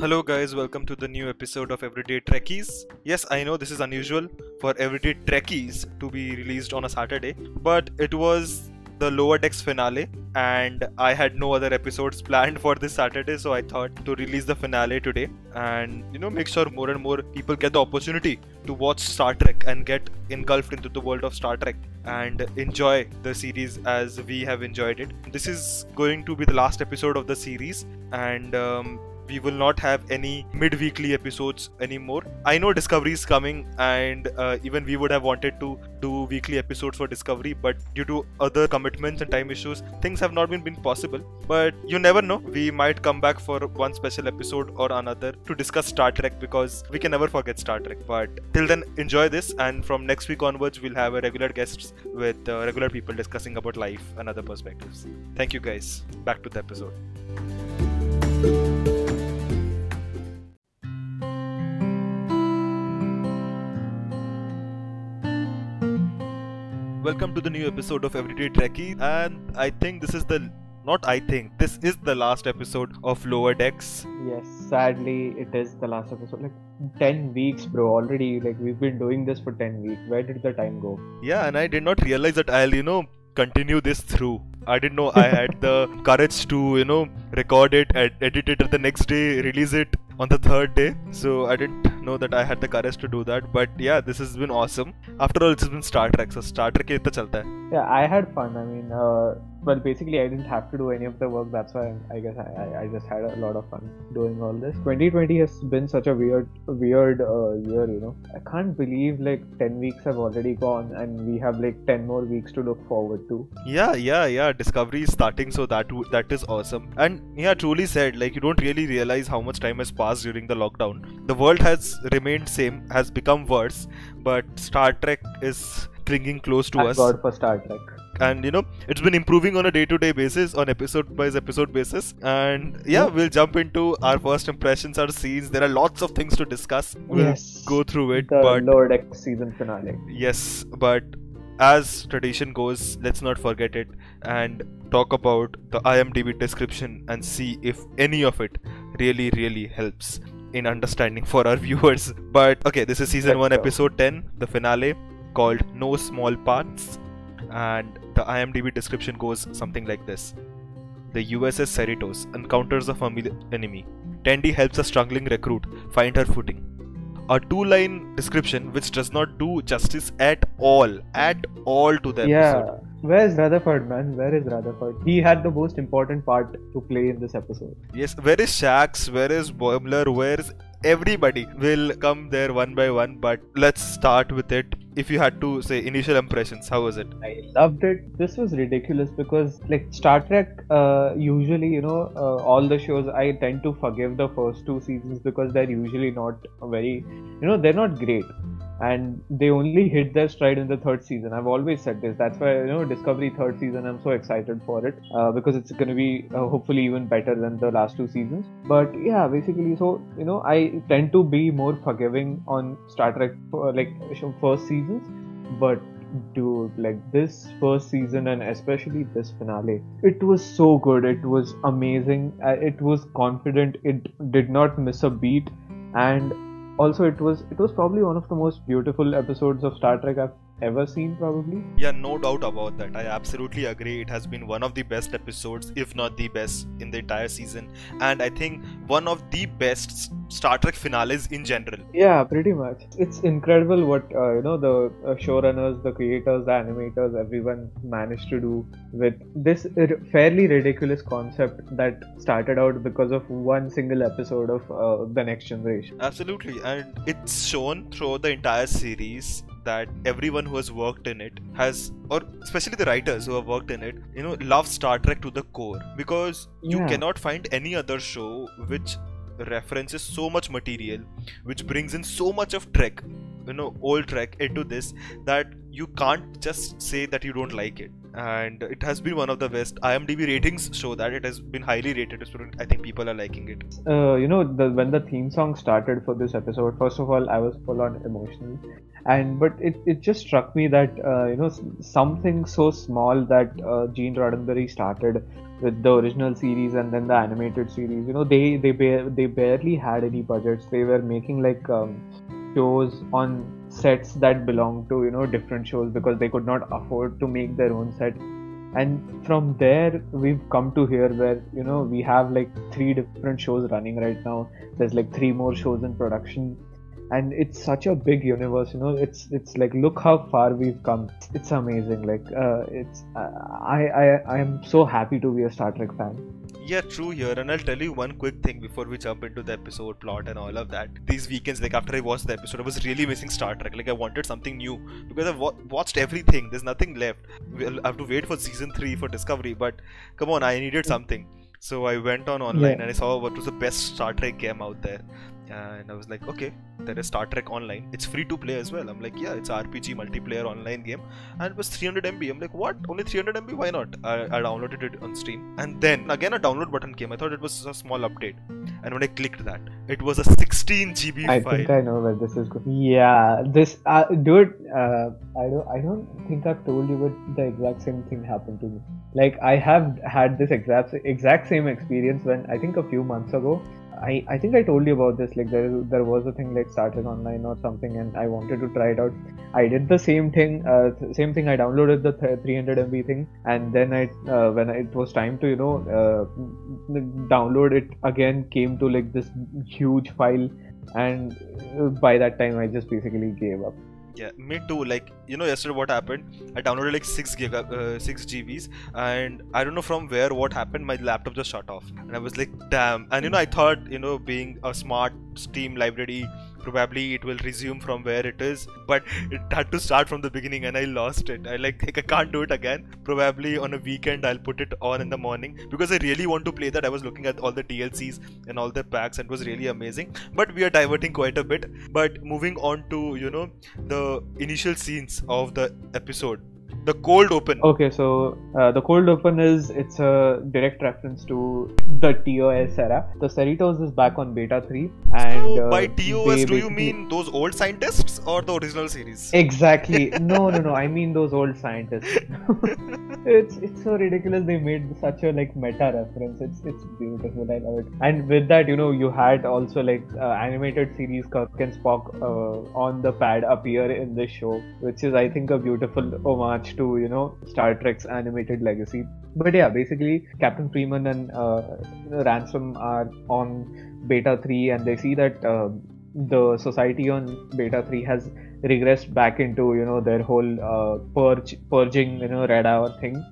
Hello, guys, welcome to the new episode of Everyday Trekkies. Yes, I know this is unusual for Everyday Trekkies to be released on a Saturday, but it was the Lower Decks finale, and I had no other episodes planned for this Saturday, so I thought to release the finale today and you know, make sure more and more people get the opportunity to watch Star Trek and get engulfed into the world of Star Trek and enjoy the series as we have enjoyed it. This is going to be the last episode of the series, and um, we will not have any mid-weekly episodes anymore. I know discovery is coming and uh, even we would have wanted to do weekly episodes for discovery but due to other commitments and time issues things have not been, been possible. But you never know. We might come back for one special episode or another to discuss star trek because we can never forget star trek. But till then enjoy this and from next week onwards we'll have a regular guests with uh, regular people discussing about life and other perspectives. Thank you guys. Back to the episode welcome to the new episode of Everyday Trekkie. And I think this is the not I think this is the last episode of Lower Decks. Yes, sadly, it is the last episode. Like 10 weeks, bro. Already, like, we've been doing this for 10 weeks. Where did the time go? Yeah, and I did not realize that I'll, you know, continue this through. I didn't know I had the courage to, you know, record it, ed- edit it, the next day release it on the third day. So I didn't know that I had the courage to do that. But yeah, this has been awesome. After all, it's been Star Trek, so Star Trek. Yeah, I had fun. I mean, uh, well, basically, I didn't have to do any of the work. That's why I guess I, I, I just had a lot of fun doing all this. 2020 has been such a weird, weird uh, year. You know, I can't believe like 10 weeks have already gone, and we have like 10 more weeks to look forward to. Yeah, yeah, yeah. Discovery is starting, so that w- that is awesome. And yeah, truly said, like you don't really realize how much time has passed during the lockdown. The world has remained same, has become worse, but Star Trek is bringing close to Thank us. God for Star Trek. And you know it's been improving on a day-to-day basis on episode by episode basis and yeah we'll jump into our first impressions our scenes there are lots of things to discuss we'll Yes. go through it The but Lower Deck season finale. yes but as tradition goes let's not forget it and talk about the imdb description and see if any of it really really helps in understanding for our viewers but okay this is season Let's 1 go. episode 10 the finale called no small parts and the imdb description goes something like this the uss cerritos encounters a familiar enemy tendi helps a struggling recruit find her footing a two line description which does not do justice at all at all to the yeah. episode Where's Rutherford, man? Where is Rutherford? He had the most important part to play in this episode. yes where is shax where is boimler where is everybody We'll come there one by one but let's start with it if you had to say initial impressions how was it I loved it. This was ridiculous because, like, Star Trek, uh, usually, you know, uh, all the shows, I tend to forgive the first two seasons because they're usually not very, you know, they're not great. And they only hit their stride in the third season. I've always said this. That's why, you know, Discovery third season, I'm so excited for it uh, because it's going to be uh, hopefully even better than the last two seasons. But yeah, basically, so, you know, I tend to be more forgiving on Star Trek, for, like, first seasons. But dude like this first season and especially this finale it was so good it was amazing uh, it was confident it did not miss a beat and also it was it was probably one of the most beautiful episodes of star trek i've ever seen probably? Yeah no doubt about that. I absolutely agree. It has been one of the best episodes if not the best in the entire season. And i think one of the best star trek finales in general. Yeah pretty much. It's incredible what uh, you know the uh, showrunners the creators the animators everyone managed to do with this r- fairly ridiculous concept that started out because of one single episode of uh, the next generation. Absolutely, and it's shown through the entire series that everyone who has worked in it has, or especially the writers who have worked in it, you know, love Star Trek to the core because you cannot find any other show which references so much material, which brings in so much of Trek, you know, old Trek into this that you can't just say that you don't like it. And it has been one of the best. IMDb ratings show that it has been highly rated. I think people are liking it. Uh, you know, the, when the theme song started for this episode, first of all, I was full on emotional, and but it, it just struck me that uh, you know something so small that uh, Gene Roddenberry started with the original series and then the animated series. You know, they they ba- they barely had any budgets. They were making like um, shows on sets that belong to you know different shows because they could not afford to make their own set. And from there we've come to here where you know we have like three different shows running right now. There's like three more shows in production. And it's such a big universe you know. It's it's like look how far we've come. It's amazing. Like uh, it's uh, i i i am so happy to be a star trek fan yeah, true here. And I'll tell you one quick thing before we jump into the episode plot and all of that. These weekends, like after I watched the episode, I was really missing Star Trek. Like I wanted something new because I've wa- watched everything. There's nothing left. We'll have to wait for season three for Discovery. But come on, I needed something. So I went on online yeah. and I saw what was the best Star Trek game out there and I was like, okay, there is Star Trek Online. It's free to play as well. I'm like, yeah, it's RPG multiplayer online game, and it was 300 MB. I'm like, what? Only 300 MB? Why not? I, I downloaded it on Steam, and then again a download button came. I thought it was a small update, and when I clicked that, it was a 16 GB I file. I think I know where this is going. Yeah, this uh, dude. Uh, I don't. I don't think I've told you, but the exact same thing happened to me. Like I have had this exact exact same experience when I think a few months ago I, I think I told you about this. Like there there was a thing like Star Trek Online or something, and I wanted to try it out. I did the same thing. Uh, same thing. I downloaded the 300 MB thing, and then I uh, when it was time to you know uh, download it again, came to like this huge file, and uh, by that time I just basically gave up. Yeah, me too. Like you know, yesterday what happened? I downloaded like six giga, uh, six GBs, and I don't know from where what happened. My laptop just shut off, and I was like, damn. And you know, I thought you know, being a smart Steam library probably it will resume from where it is but it had to start from the beginning and i lost it. I like, like i can't do it again. Probably on a weekend i'll put it on in the morning because i really want to play that. I was looking at all the dlcs and all the packs and it was really amazing but we are diverting quite a bit. But moving on to you know the initial scenes of the episode the cold open. Okay so uh, the cold open is it's a direct reference to the tos era. The cerritos is back on beta 3 and so by uh, tos do you mean those old scientists or the original series? Exactly. No no no i mean those old scientists. It's it's so ridiculous they made such a like meta reference. It's it's beautiful. I love it. And with that you know you had also like uh, animated series kirk and spock uh, on the pad appear in this show which is i think a beautiful homage to you know Star Trek's animated legacy. But yeah, basically Captain Freeman and uh, Ransom are on Beta 3, and they see that uh, the society on Beta 3 has regressed back into you know their whole uh, purge purging you know red hour thing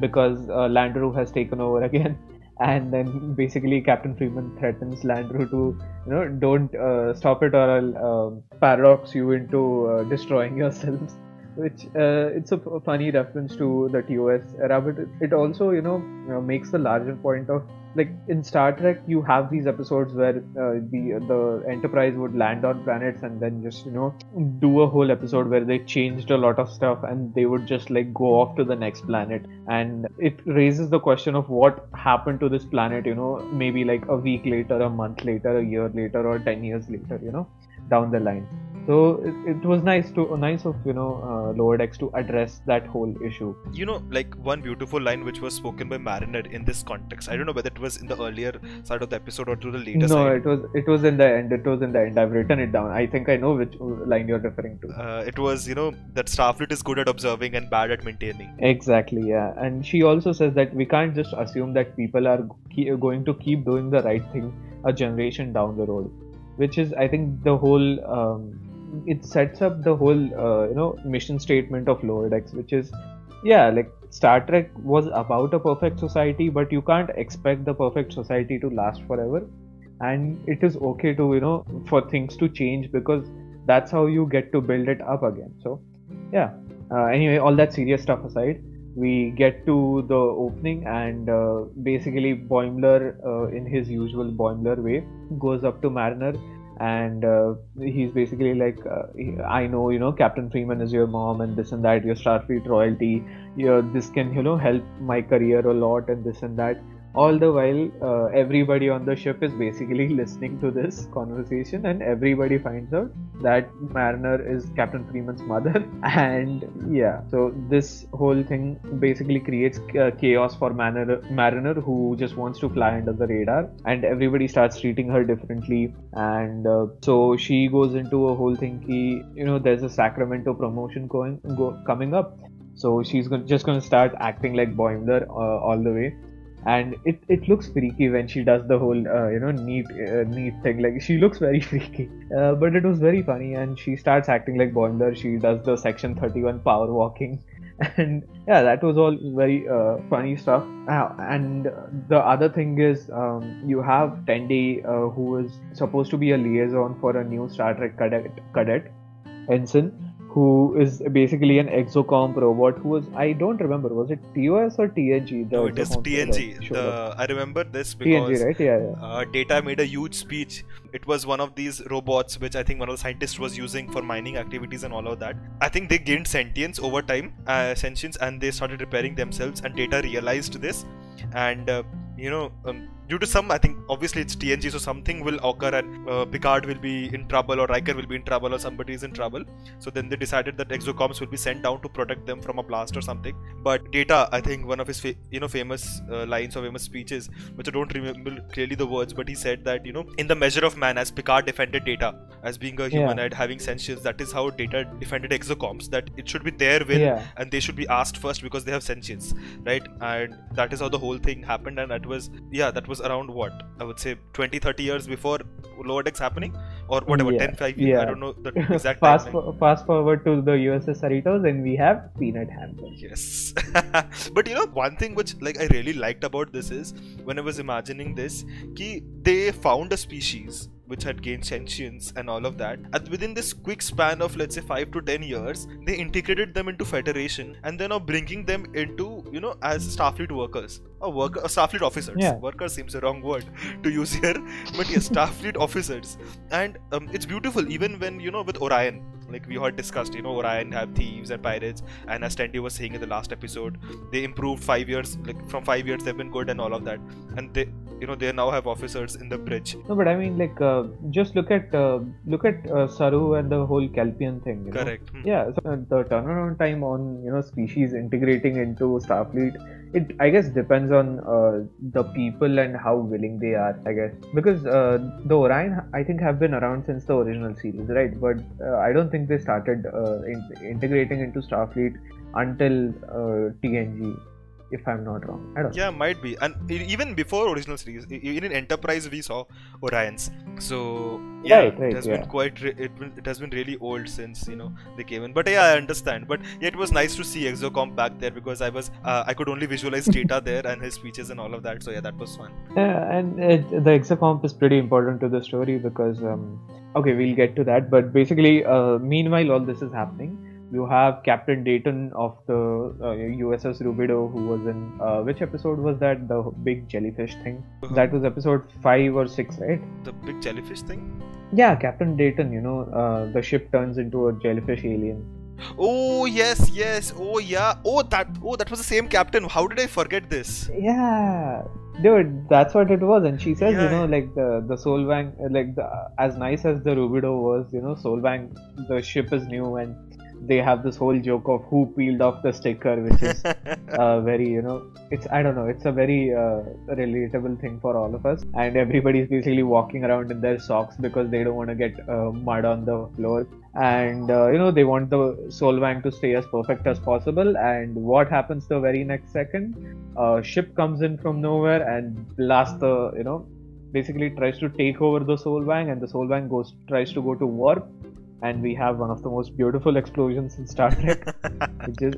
because uh, Landru has taken over again. And then basically Captain Freeman threatens Landru to, you know, don't uh, stop it or I'll uh, paradox you into uh, destroying yourselves which uh, it's a funny reference to the TOS era, but it also you know, makes the larger point of like in Star Trek, you have these episodes where uh, the the Enterprise would land on planets and then just you know do a whole episode where they changed a lot of stuff and they would just like go off to the next planet, and it raises the question of what happened to this planet, you know, maybe like a week later, a month later, a year later, or ten years later, you know, down the line so it, it, was nice to nice of you know uh, lower decks to address that whole issue. You know like one beautiful line which was spoken by mariner in this context. I don't know whether it was in the earlier side of the episode or to the later no side. it was it was in the end it was in the end. I've written it down. I think i know which line you're referring to. Uh, it was you know that starfleet is good at observing and bad at maintaining. Exactly yeah. And she also says that we can't just assume that people are going to keep doing the right thing a generation down the road which is i think the whole um, it sets up the whole uh, you know mission statement of lower decks which is yeah like star trek was about a perfect society but you can't expect the perfect society to last forever. And it is okay to you know for things to change because that's how you get to build it up again. So yeah. Uh, anyway all that serious stuff aside we get to the opening and uh, basically Boimler uh, in his usual Boimler way goes up to Mariner and uh, he's basically like, uh, I know, you know, Captain Freeman is your mom and this and that, your Starfleet royalty, this can, you know, help my career a lot and this and that all the while uh, everybody on the ship is basically listening to this conversation and everybody finds out that mariner is captain freeman's mother. And yeah so this whole thing basically creates uh, chaos for mariner, mariner who just wants to fly under the radar. And everybody starts treating her differently. And uh, so she goes into a whole thing ki, you know there's a sacramento promotion going go, coming up. So she's just going to start acting like Boimler uh, all the way and it, it looks freaky when she does the whole uh, you know neat uh, neat thing. Like she looks very freaky. Uh, but it was very funny and she starts acting like Boimler she does the section 31 power walking. And yeah that was all very uh, funny stuff. Uh, and the other thing is um, you have Tendi uh, who is supposed to be a liaison for a new Star Trek cadet cadet ensign who is basically an exocomp robot who was I don't remember was it TOS or TNG? The no, it is TNG. The, I remember this because TNG, right? Yeah, yeah. Uh, Data made a huge speech. It was one of these robots which I think one of the scientists was using for mining activities and all of that. I think they gained sentience over time, uh, sentience, and they started repairing themselves. And Data realized this, and uh, you know. Um, due to some, I think obviously it's TNG, so something will occur and uh, Picard will be in trouble or Riker will be in trouble or somebody is in trouble. So then they decided that exocomps will be sent down to protect them from a blast or something. But Data, I think one of his fa- you know famous uh, lines or famous speeches, which I don't remember clearly the words, but he said that you know in the measure of man, as Picard defended Data as being a humanoid yeah. having sentience, that is how Data defended exocomps. That it should be their will yeah. and they should be asked first because they have sentience, right? And that is how the whole thing happened. And that was yeah, that was around what I would say 20 30 years before lower decks happening or whatever yeah. 10 5 years yeah. I don't know the exact fast, for, fast forward to the USS Cerritos and we have Peanut Hamper yes but you know one thing which like I really liked about this is when I was imagining this ki they found a species which had gained sentience and all of that. And within this quick span of let's say five to ten years, they integrated them into Federation and then are bringing them into you know as Starfleet workers, a worker, a Starfleet officers. Yeah. Workers seems a wrong word to use here, but yes, staff Starfleet officers, and um, it's beautiful even when you know with Orion like we had discussed you know orion have thieves and pirates and as Tendi was saying in the last episode they improved five years like from five years they've been good and all of that and they you know they now have officers in the bridge no but i mean like uh, just look at uh, look at uh, saru and the whole kelpian thing correct hmm. yeah so uh, the turnaround time on you know species integrating into starfleet it i guess depends on uh, the people and how willing they are i guess. Because uh, the orion i think have been around since the original series right? But uh, i don't think they started uh, in- integrating into starfleet until uh, tng if I'm not wrong. I don't. Yeah, know. might be. And even before original series, even in Enterprise we saw Orions. So yeah, right, right, it has yeah. been quite. Re- it, it has been really old since you know they came in. But yeah, I understand. But yeah, it was nice to see Exocomp back there because I was uh, I could only visualize data there and his speeches and all of that. So yeah, that was fun. Yeah, and it, the Exocomp is pretty important to the story because um, okay, we'll get to that. But basically, uh, meanwhile, all this is happening you have Captain Dayton of the uh, USS Rubidoux, who was in uh, which episode was that? The big jellyfish thing. Uh-huh. That was episode five or six, right? The big jellyfish thing. Yeah, Captain Dayton. You know, uh, the ship turns into a jellyfish alien. Oh yes, yes. Oh yeah. Oh that. Oh that was the same captain. How did I forget this? Yeah, dude, that's what it was. And she says, yeah. you know, like the the Solvang, like the as nice as the Rubidoux was, you know, Solvang, the ship is new and they have this whole joke of who peeled off the sticker, which is uh, very, you know, it's I don't know, it's a very uh, relatable thing for all of us, and everybody's basically walking around in their socks because they don't want to get uh, mud on the floor, and uh, you know they want the Solvang to stay as perfect as possible. And what happens the very next second? A ship comes in from nowhere and blasts the, you know, basically tries to take over the Solvang, and the Solvang goes tries to go to warp and we have one of the most beautiful explosions in Star Trek. which is,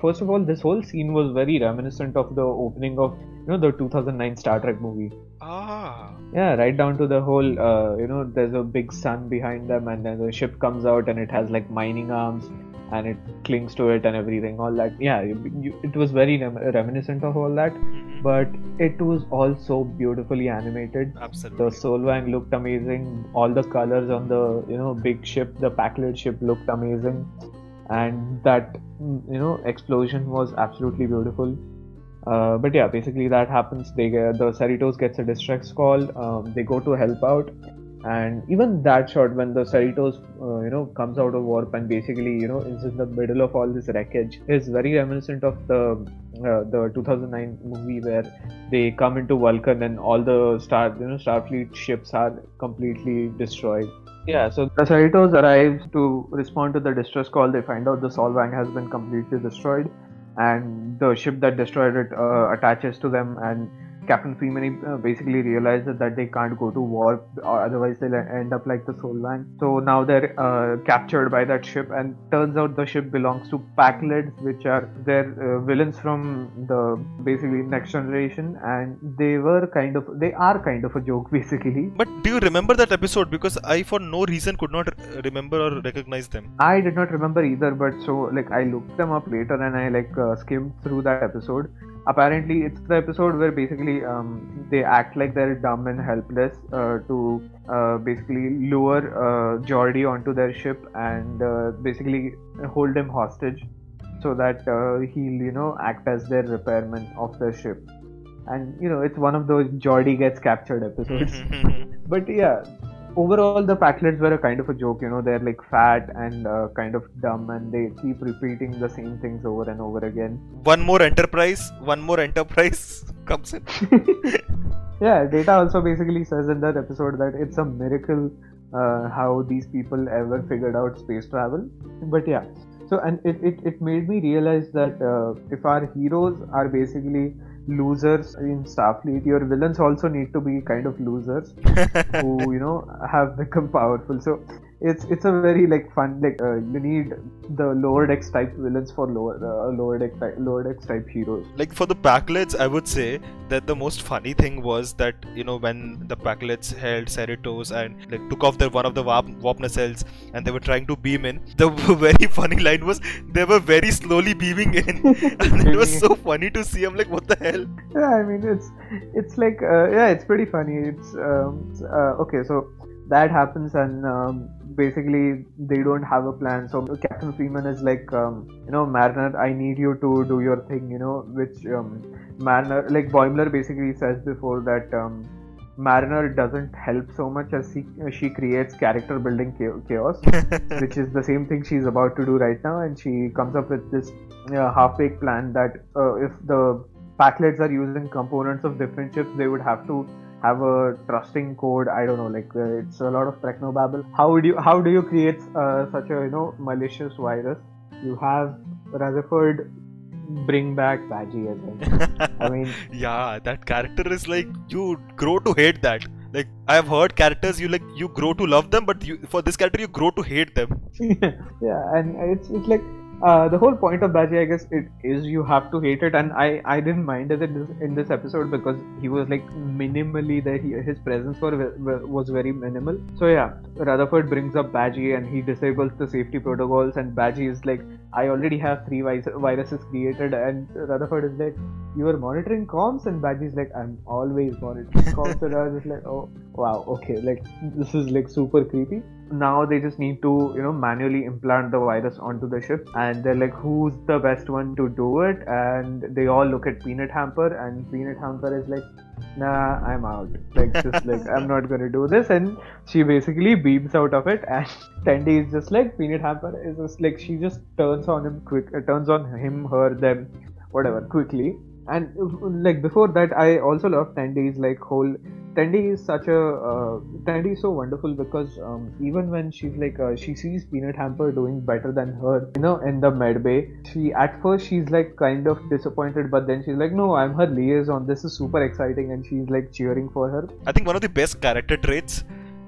first of all, this whole scene was very reminiscent of the opening of you know the 2009 Star Trek movie. Ah. Yeah, right down to the whole uh, you know there's a big sun behind them, and then the ship comes out and it has like mining arms, and it clings to it and everything all that yeah you, you, it was very rem- reminiscent of all that Mhm. but it was all so beautifully animated Absolutely. the Solvang looked amazing. All the colors on the you know big ship, the Pakled ship looked amazing, and that you know explosion was absolutely beautiful. Uh, but yeah, basically that happens. They get, the Cerritos gets a distress call. Um, they go to help out, and even that shot when the Cerritos uh, you know comes out of warp and basically you know is in the middle of all this wreckage is very reminiscent of the uh, the 2009 movie where they come into Vulcan and all the star you know Starfleet ships are completely destroyed. Yeah, so the Cerritos arrive to respond to the distress call. They find out the Solvang has been completely destroyed, and the ship that destroyed it uh, attaches to them. And Captain Freeman uh, basically realizes that they can't go to war, or otherwise they'll end up like the Solvang. So now they're uh, captured by that ship, and turns out the ship belongs to Pakleds, which are their uh, villains from the basically next generation, and they were kind of they are kind of a joke basically. But do you remember that episode? Because I, for no reason, could not uh, remember or recognize them. I did not remember either, but so like I looked them up later and I like uh, skimmed through that episode. Apparently, it's the episode where basically um, they act like they're dumb and helpless uh, to uh, basically lure uh, onto their ship and uh, basically hold him hostage so that uh, he'll you know act as their repairman of their ship. And you know it's one of those Geordi gets captured episodes. But yeah, overall the Pakleds were a kind of a joke. You know, they're like fat and uh, kind of dumb, and they keep repeating the same things over and over again. one more enterprise, one more enterprise comes in. Yeah, Data also basically says in that episode that it's a miracle uh, how these people ever figured out space travel. But yeah, so and it, it, it made me realize that uh, if our heroes are basically losers in Starfleet, your villains also need to be kind of losers who you know have become powerful. So it's it's a very like fun like uh, you need the lower decks type villains for lower uh, lower deck type, lower decks type heroes. like for the Pakleds, I would say that the most funny thing was that you know when the Pakleds held Cerritos and like took off their one of the warp, warp nacelles and they were trying to beam in. The very funny line was they were very slowly beaming in, and it was so funny to see. I'm like, what the hell? yeah i mean it's it's like uh, yeah it's pretty funny it's um, uh, okay so that happens and um, basically they don't have a plan. So captain freeman is like um, you know mariner i need you to do your thing you know which um, mariner like boimler basically says before that um, mariner doesn't help so much as she, she creates character building chaos which is the same thing she's about to do right now. And she comes up with this uh, half-baked plan that uh, if the Pakleds are using components of different chips, they would have to have a trusting code. I don't know, like uh, it's a lot of technobabble. How would you? How do you create uh, such a you know malicious virus? You have Rutherford bring back Badgey again. I mean, yeah, that character is like you grow to hate that. Like I have heard characters you like you grow to love them, but you for this character you grow to hate them. yeah, and it's it's like uh, the whole point of Badgey, I guess, it is you have to hate it, and I I didn't mind it in this, in this episode because he was like minimally there. He, his presence for, was very minimal. So yeah, Rutherford brings up Badgey and he disables the safety protocols, and Badgey is like, I already have three viruses created, and Rutherford is like, you are monitoring comms, and Badgey is like, I'm always monitoring comms, and I was just like, oh wow, okay, like this is like super creepy now they just need to you know manually implant the virus onto the ship. And they're like who's the best one to do it? And they all look at peanut hamper and peanut hamper is like nah i'm out. Like just like i'm not gonna do this. And she basically beams out of it and Tendi is just like peanut hamper is just like she just turns on him quick uh, turns on him her them whatever quickly and like before that i also love Tendi's like whole Tendi is such a uh, is so wonderful because um, even when she's like uh, she sees Peanut Hamper doing better than her, you know, in the med bay, she at first she's like kind of disappointed, but then she's like, no, I'm her liaison. This is super exciting, and she's like cheering for her. I think one of the best character traits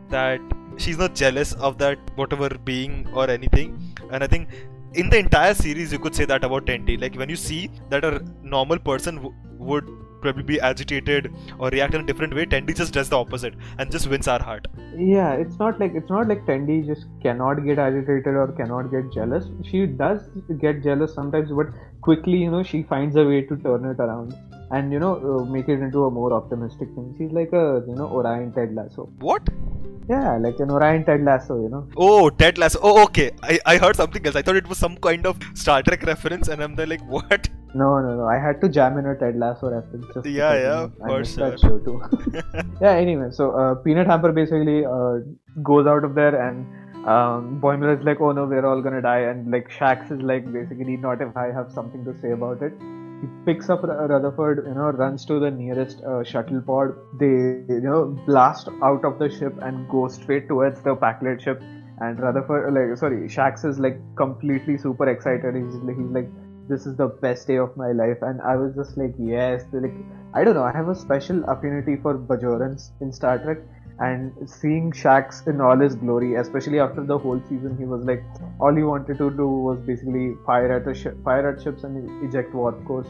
that she's not jealous of that whatever being or anything, and I think in the entire series you could say that about Tendi. Like when you see that a normal person w- would probably be agitated or react in a different way. Tendi just does the opposite and just wins our heart. Yeah, it's not like it's not like Tendi just cannot get agitated or cannot get jealous. She does get jealous sometimes, but quickly, you know, she finds a way to turn it around and you know uh, make it into a more optimistic thing. She's like a you know Orion Ted Lasso. What? Yeah, like an Orion Ted Lasso, you know. Oh, Ted Lasso. Oh, okay. I, I heard something else. I thought it was some kind of Star Trek reference, and I'm there like, what? No, no, no. I had to jam in a Ted Lasso reference. Just Yeah, yeah, I for sure. that show too. yeah. Anyway, so uh, Peanut Hamper basically uh, goes out of there and. Um, Boimler is like, oh no, we're all gonna die, and like Shax is like, basically, not if I have something to say about it. He picks up Rutherford, you know, runs to the nearest uh, shuttle pod. They, you know, blast out of the ship and go straight towards the Packlet ship. And Rutherford, like, sorry, Shax is like completely super excited. He's like, he's like, this is the best day of my life. And I was just like, yes, like, I don't know, I have a special affinity for Bajorans in Star Trek. And seeing Shax in all his glory, especially after the whole season, he was like, all he wanted to do was basically fire at a shi fire at ships and eject warp cores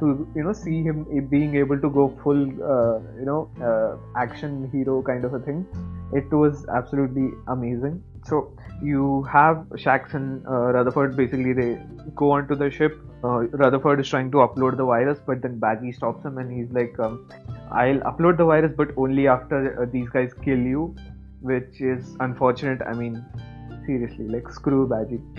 to you know see him being able to go full uh, you know uh, action hero kind of a thing. It was absolutely amazing so you have Shax and uh, Rutherford basically they go onto the ship uh, Rutherford is trying to upload the virus but then Badgey stops him and he's like um, I'll upload the virus but only after uh, these guys kill you which is unfortunate I mean seriously like screw Badgey.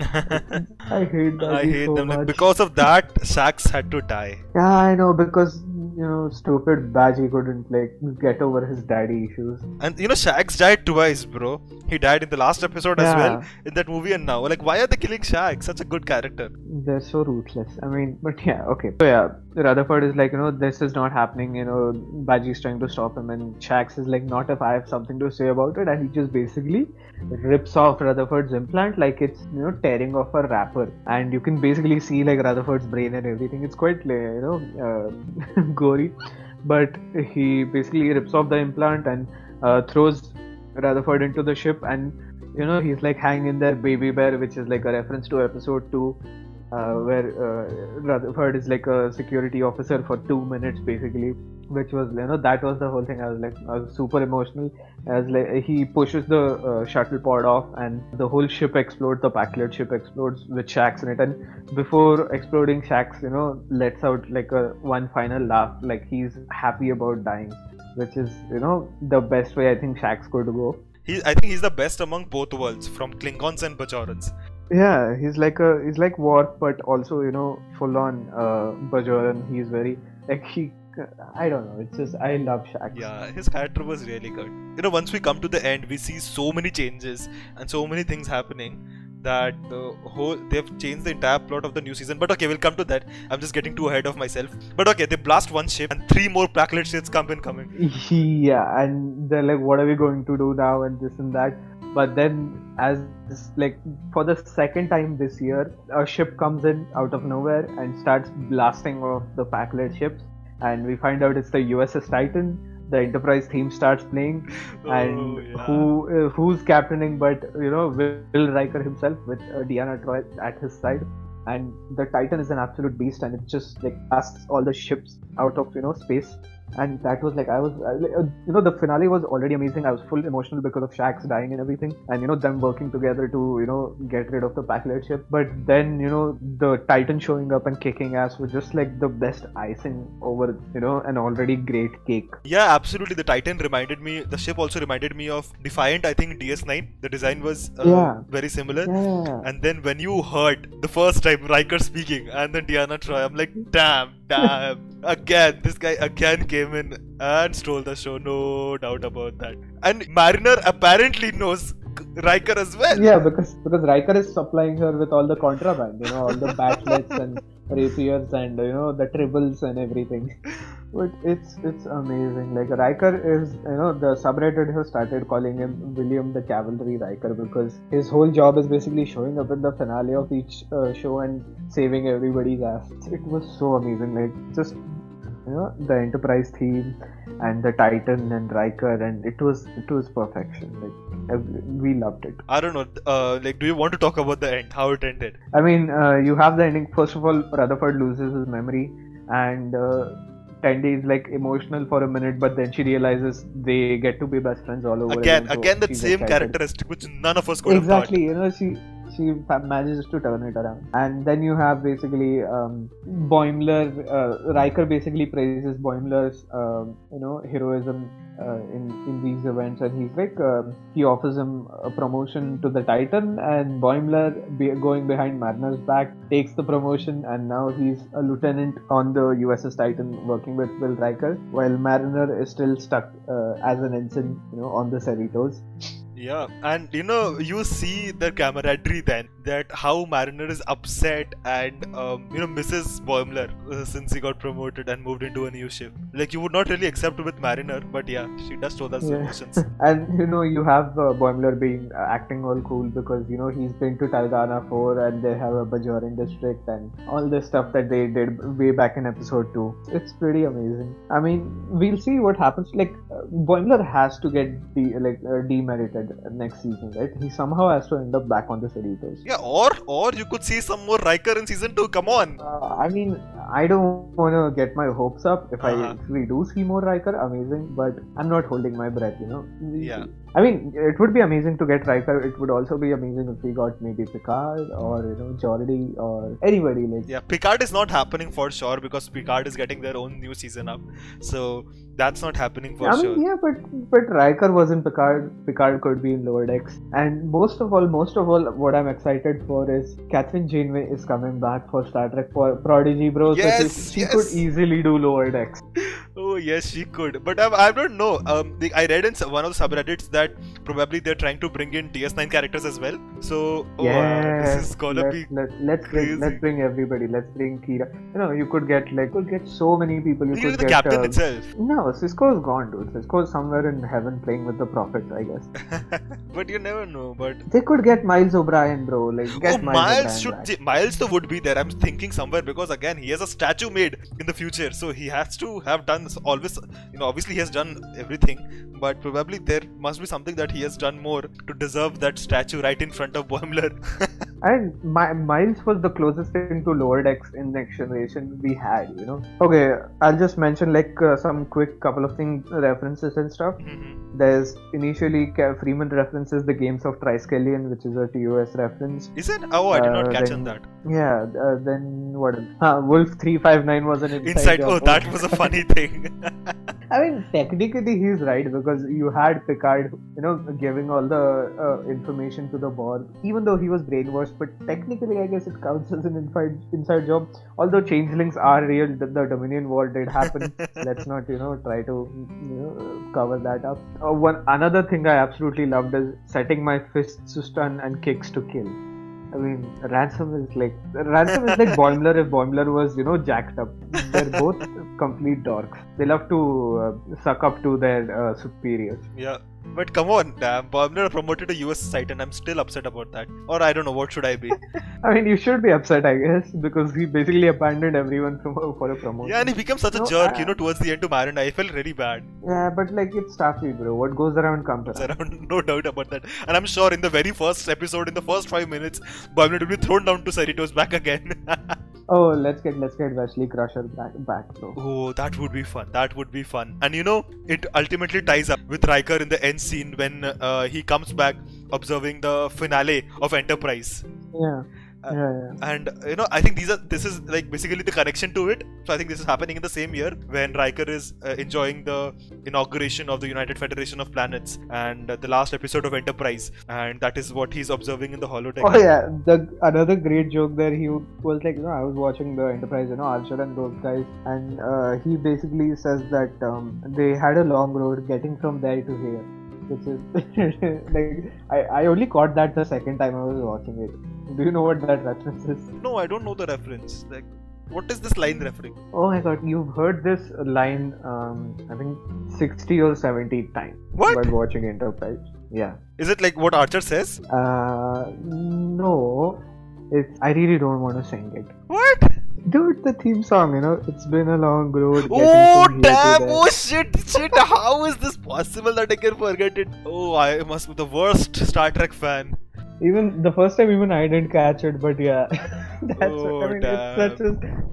I hate Badgey I hate so them. Much. because of that, Shax had to die. Yeah, I know because you know stupid Badgey couldn't like get over his daddy issues. And you know, Shax died twice, bro. He died in the last episode as well, in that movie, and now. Like, why are they killing Shax? Such a good character. They're so ruthless. I mean, but yeah, okay. So yeah, Rutherford is like, you know, this is not happening. You know, Badgey's trying to stop him, and Shax is like, not if I have something to say about it, and he just basically rips off Rutherford's implant like it's you know tearing off a wrapper, and you can basically see like Rutherford's brain and everything. It's quite you know uh, gory, but he basically rips off the implant and uh, throws Rutherford into the ship, and you know he's like hang in there, baby bear, which is like a reference to episode two. Uh, where uh, Rutherford is like a security officer for two minutes basically, which was you know that was the whole thing. I was like I was super emotional as like he pushes the uh, shuttle pod off and the whole ship explodes. The Pakled ship explodes with Shax in it, and before exploding, Shax you know lets out like a one final laugh, like he's happy about dying, which is you know the best way I think Shax could go. He, I think he's the best among both worlds, from Klingons and Bajorans. Yeah, he's like a he's like Worf, but also you know full on uh, Bajoran. He's very like he. I don't know. It's just I love Shax. Yeah, his character was really good. You know, once we come to the end, we see so many changes and so many things happening that the whole they've changed the entire plot of the new season. But okay, we'll come to that. I'm just getting too ahead of myself. But okay, they blast one ship and three more Pakled ships come in coming. Yeah, and they're like, what are we going to do now, and this and that. But then, as like for the second time this year, a ship comes in out of nowhere and starts blasting off the Pakled ships, and we find out it's the USS Titan. The Enterprise theme starts playing, and Oh, yeah. who uh, who's captaining but you know Will Riker himself with uh, Deanna Troi at his side. And the Titan is an absolute beast, and it just like blasts all the ships out of you know space and that was like I was uh, you know the finale was already amazing. I was full emotional because of Shax dying and everything, and you know them working together to you know get rid of the Pakled ship. But then you know the Titan showing up and kicking ass was just like the best icing over you know an already great cake. Yeah, absolutely. The Titan reminded me. The ship also reminded me of Defiant. I think DS9. The design was uh, Yeah. very similar. Yeah. And then when you heard the first time Riker speaking and then Deanna Troi, I'm like, damn, damn. again, this guy again came in and stole the show, no doubt about that. And Mariner apparently knows Riker as well. Yeah, because because Riker is supplying her with all the contraband, you know, all the bat'leths and rapiers and you know the tribbles and everything. But it's it's amazing. Like Riker is, you know, the subreddit has started calling him William the Cavalry Riker because his whole job is basically showing up in the finale of each uh, show and saving everybody's ass. It was so amazing. Like just you know the Enterprise theme and the Titan and Riker and it was it was perfection. Like we loved it. I don't know. Uh, like, do you want to talk about the end? How it ended? I mean, uh, you have the ending. First of all, Rutherford loses his memory, and uh, Tendi is like emotional for a minute, but then she realizes they get to be best friends all over Again, so again that same excited. characteristic which none of us could exactly you know she she manages to turn it around. And then you have basically um, Boimler uh, Riker basically praises Boimler's um, you know heroism uh, in in these events. And he's like um, he offers him a promotion to the Titan and Boimler be, going behind Mariner's back takes the promotion. And now he's a lieutenant on the USS Titan working with Will Riker while Mariner is still stuck uh, as an ensign you know on the Cerritos Yeah, and you know, you see the camaraderie then that how Mariner is upset and um, you know misses Boimler uh, since he got promoted and moved into a new ship. Like you would not really accept with Mariner, but yeah, she does show those Yeah. emotions. and you know you have uh, Boimler being uh, acting all cool because you know he's been to Tulgana 4 and they have a Bajoran district and all this stuff that they did way back in episode 2 it's pretty amazing I mean we'll see what happens like uh, Boimler has to get de- like uh, demerited next season right he somehow has to end up back on the Cerritos yeah, or or you could see some more Riker in season two. Come on. uh, I mean, I don't want to get my hopes up. If I Uh-huh. if we do see more Riker, amazing. But I'm not holding my breath. You know. Yeah. I mean, it would be amazing to get Riker. It would also be amazing if we got maybe Picard or you know Geordi or anybody like. Yeah, Picard is not happening for sure because Picard is getting their own new season up. So that's not happening for I mean, sure. yeah, but but Riker was in Picard. Picard could be in Lower Decks, and most of all, most of all, what I'm excited for is Kathryn Janeway is coming back for Star Trek for Prodigy, Bros. Yes, she, she yes. could easily do Lower Decks. Oh yes, she could, but I, I don't know. Um, the, I read in one of the subreddits that probably they're trying to bring in DS9 characters as well. So oh, uh, Yes, this is gonna let, be let, let's bring let's bring everybody. Let's bring Kira. You know, you could get like could get so many people. You even could the get captain uh, itself. No, Sisko's gone, dude. Sisko's somewhere in heaven playing with the prophet, I guess. but you never know. But They could get Miles O'Brien, bro. Like get oh, Miles, Miles should Miles though would be there. I'm thinking somewhere because again he has a statue made in the future, so he has to have done always. You know, obviously he has done everything, but probably there must be something that he has done more to deserve that statue right in front of Boimler. And Mi- Miles was the closest thing to lower decks in Next Generation we had, you know. Okay, I'll just mention like uh, some quick couple of things, references and stuff. Mhm. There's initially Freeman references the games of Triskelion, which is a TOS reference. Is it? Oh, I did not Uh, catch then- on that. Yeah, uh, then what? Uh, Wolf three five nine was an inside. Inside. Oh, that was a funny thing. I mean, technically he's right because you had Picard, you know, giving all the uh, information to the Borg, even though he was brainwashed. But technically, I guess it counts as an inside inside job. Although changelings are real, the, the Dominion War did happen. Let's not, you know, try to, you know, cover that up. Uh, one another thing I absolutely loved is setting my fists to stun and kicks to kill. I mean, Ransom is like Ransom is like Boimler if Boimler was, you know, jacked up. They're both complete dorks. They love to uh, suck up to their uh, superiors. yeah. But come on, damn, Boimler promoted to US site and I'm still upset about that. Or I don't know, what should I be? I mean, you should be upset, I guess, because he basically abandoned everyone from for a promotion. yeah, and he became such a jerk, I- you know, towards the end to Mariner. I felt really bad. Yeah, but like it's Starfleet, bro. What goes around comes around. around, no doubt about that. And I'm sure in the very first episode, in the first five minutes, Boimler will be thrown down to Cerritos back again. Oh, let's get let's get Wesley Crusher back, back, bro. oh, that would be fun. That would be fun. And you know, it ultimately ties up with Riker in the end scene when uh, he comes back observing the finale of Enterprise. Yeah, Uh, yeah, yeah. and you know i think these are this is like basically the connection to it so i think this is happening in the same year when riker is uh, enjoying the inauguration of the united federation of planets and uh, the last episode of enterprise and that is what he's observing in the holodeck Oh yeah, the another great joke there. He was like, you know, I was watching the Enterprise, you know, Archer and those guys, and uh, he basically says that um, they had a long road getting from there to here, which is like I, I only caught that the second time I was watching it. Do you know what that reference is? no i don't know the reference like what is this line referring Oh my god, you've heard this line, um, I think 60 or 70 times what while watching Enterprise. Yeah. is it like what archer says Uh, no, it's I really don't want to sing it. what Dude, the theme song, you know, it's been a long road. Oh from here to damn! Oh shit! Shit! How is this possible that I can forget it? Oh, I must be the worst Star Trek fan. Even the first time, even I didn't catch it, but yeah, that's Oh, what I mean. It's such a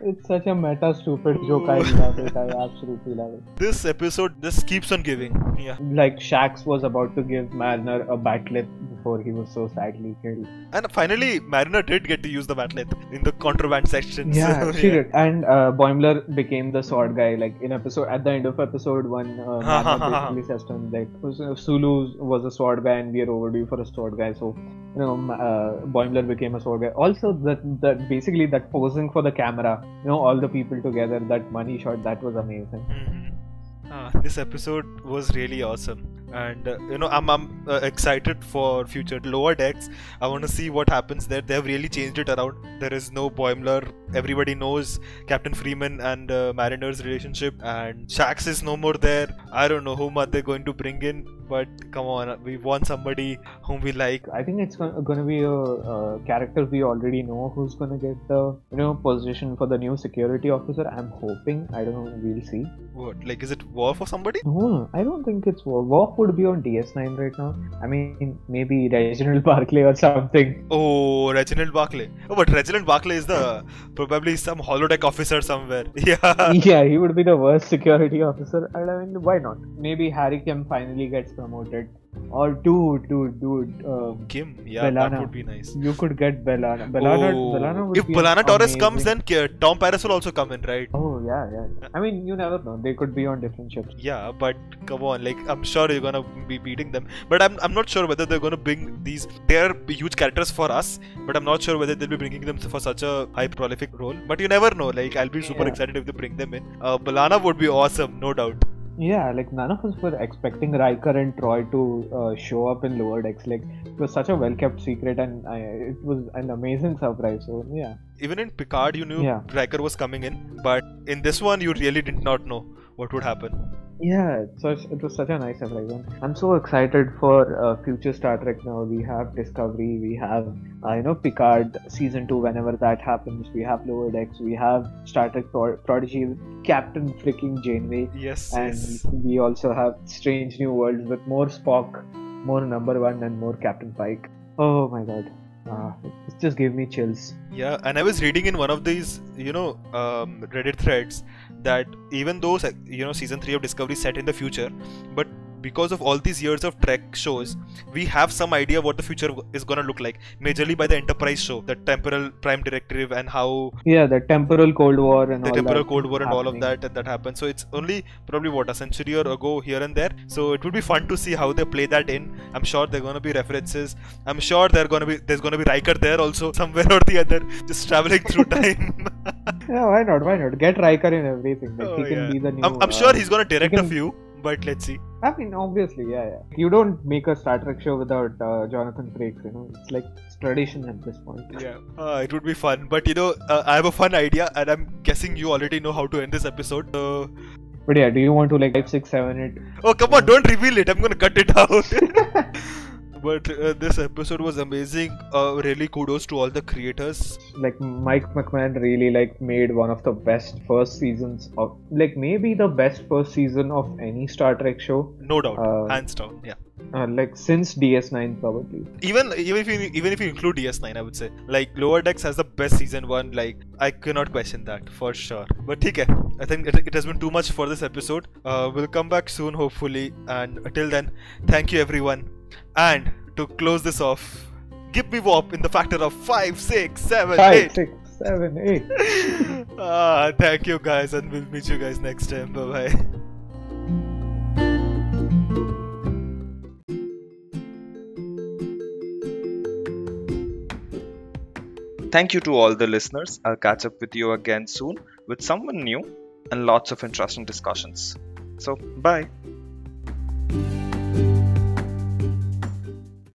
It's such a meta stupid joke. I love it. I absolutely love it. This episode just keeps on giving. Yeah. Like Shax was about to give Mariner a bat'leth before he was so sadly killed. And finally, Mariner did get to use the bat'leth in the contraband section. Yeah, she yeah. did. And uh, Boimler became the sword guy. Like in episode, at the end of episode one, uh, Mariner basically says to him like, uh, Sulu was a sword guy, and we are overdue for a sword guy. So, you know, uh, Boimler became a sword guy. Also, that that basically that posing for the camera, you know, all the people together, that money shot, that was amazing. Mhm. Ah, this episode was really awesome, and uh, you know I'm, I'm uh, excited for future lower decks. I want to see what happens there. They have really changed it around. There is no Boimler. Everybody knows Captain Freeman and uh, Mariner's relationship, and Shax is no more there. I don't know whom are they going to bring in, but come on, we want somebody whom we like. I think it's gonna be a, uh character we already know who's gonna get the you know position for the new security officer. I'm hoping. I don't know. We'll see. What like is it Worf or somebody? No, I don't think it's war Worf would be on DS9 right now. I mean, maybe Reginald Barclay or something. Oh, Reginald Barclay. Oh, but Reginald Barclay is the probably some holodeck officer somewhere. Yeah. yeah, he would be the worst security officer. I mean, why not? Maybe Harry Kim finally gets promoted. Or dude, dude, dude. Um, Kim, yeah, that would be nice. you could get B'Elanna. B'Elanna, oh, B'Elanna would if be B'Elanna Torres amazing. comes, then Tom Paris will also come in, right? Oh yeah, yeah. yeah. I mean, you never know. They could be on different ships. Yeah, but come on, like I'm sure you're gonna be beating them. But I'm, I'm not sure whether they're gonna bring these. They're huge characters for us, but I'm not sure whether they'll be bringing them for such a high prolific role. But you never know. Like I'll be super Yeah. excited if they bring them in. Uh, B'Elanna would be awesome, no doubt. Yeah, like none of us were expecting Riker and Troi to uh, show up in lower decks. Like it was such a well kept secret, and I, it was an amazing surprise. So yeah, Even in Picard, you knew Yeah. Riker was coming in, but in this one, you really did not know what would happen. Yeah, so it was such a nice surprise. And I'm so excited for uh, future Star Trek now. We have Discovery, we have uh, you know Picard season two. Whenever that happens, we have lower decks. We have Star Trek Pro- Prodigy, Captain freaking Janeway. Yes, and yes. we also have Strange New Worlds with more Spock, more Number One, and more Captain Pike. Oh my god, ah, it just gave me chills. Yeah, and I was reading in one of these, you know, um, Reddit threads that even though you know season three of Discovery is set in the future, but because of all these years of Trek shows, we have some idea what the future is gonna look like. Majorly by the Enterprise show, the temporal prime directive, and how Yeah, the temporal Cold War and the temporal Cold War and all of that and that happened. So it's only probably what a century or ago here and there. So it would be fun to see how they play that in. I'm sure there are gonna be references. I'm sure there gonna be there's gonna be Riker there also somewhere or the other, just traveling through time. Yeah, why not? Why not? Get Riker in everything. Like Oh, he can yeah. be the new. I'm, I'm uh, sure he's gonna direct can- a few, but let's see. I mean, obviously, yeah, yeah. You don't make a Star Trek show without uh, Jonathan Frakes. You know, it's like it's tradition at this point. Yeah, uh, it would be fun. But you know, uh, I have a fun idea, and I'm guessing you already know how to end this episode. So, But yeah, do you want to like five, six, seven, eight? oh come on, don't reveal it. I'm gonna cut it out. but uh, this episode was amazing. Uh, really, kudos to all the creators. like Mike McMahan really like made one of the best first seasons of like maybe the best first season of any Star Trek show No doubt, Uh, hands down. Yeah. uh, like since DS9 probably Even even if you even if you include DS9, I would say like Lower Decks has the best season one. Like I cannot question that for sure. But okay, I think it, it has been too much for this episode. Uh, we'll come back soon, hopefully. And until then, thank you everyone. And to close this off, give me warp in the factor of five, six, seven, five eight. six seven eight ah, thank you guys, and we'll meet you guys next time. Bye bye. Thank you to all the listeners. I'll catch up with you again soon with someone new and lots of interesting discussions. So, bye.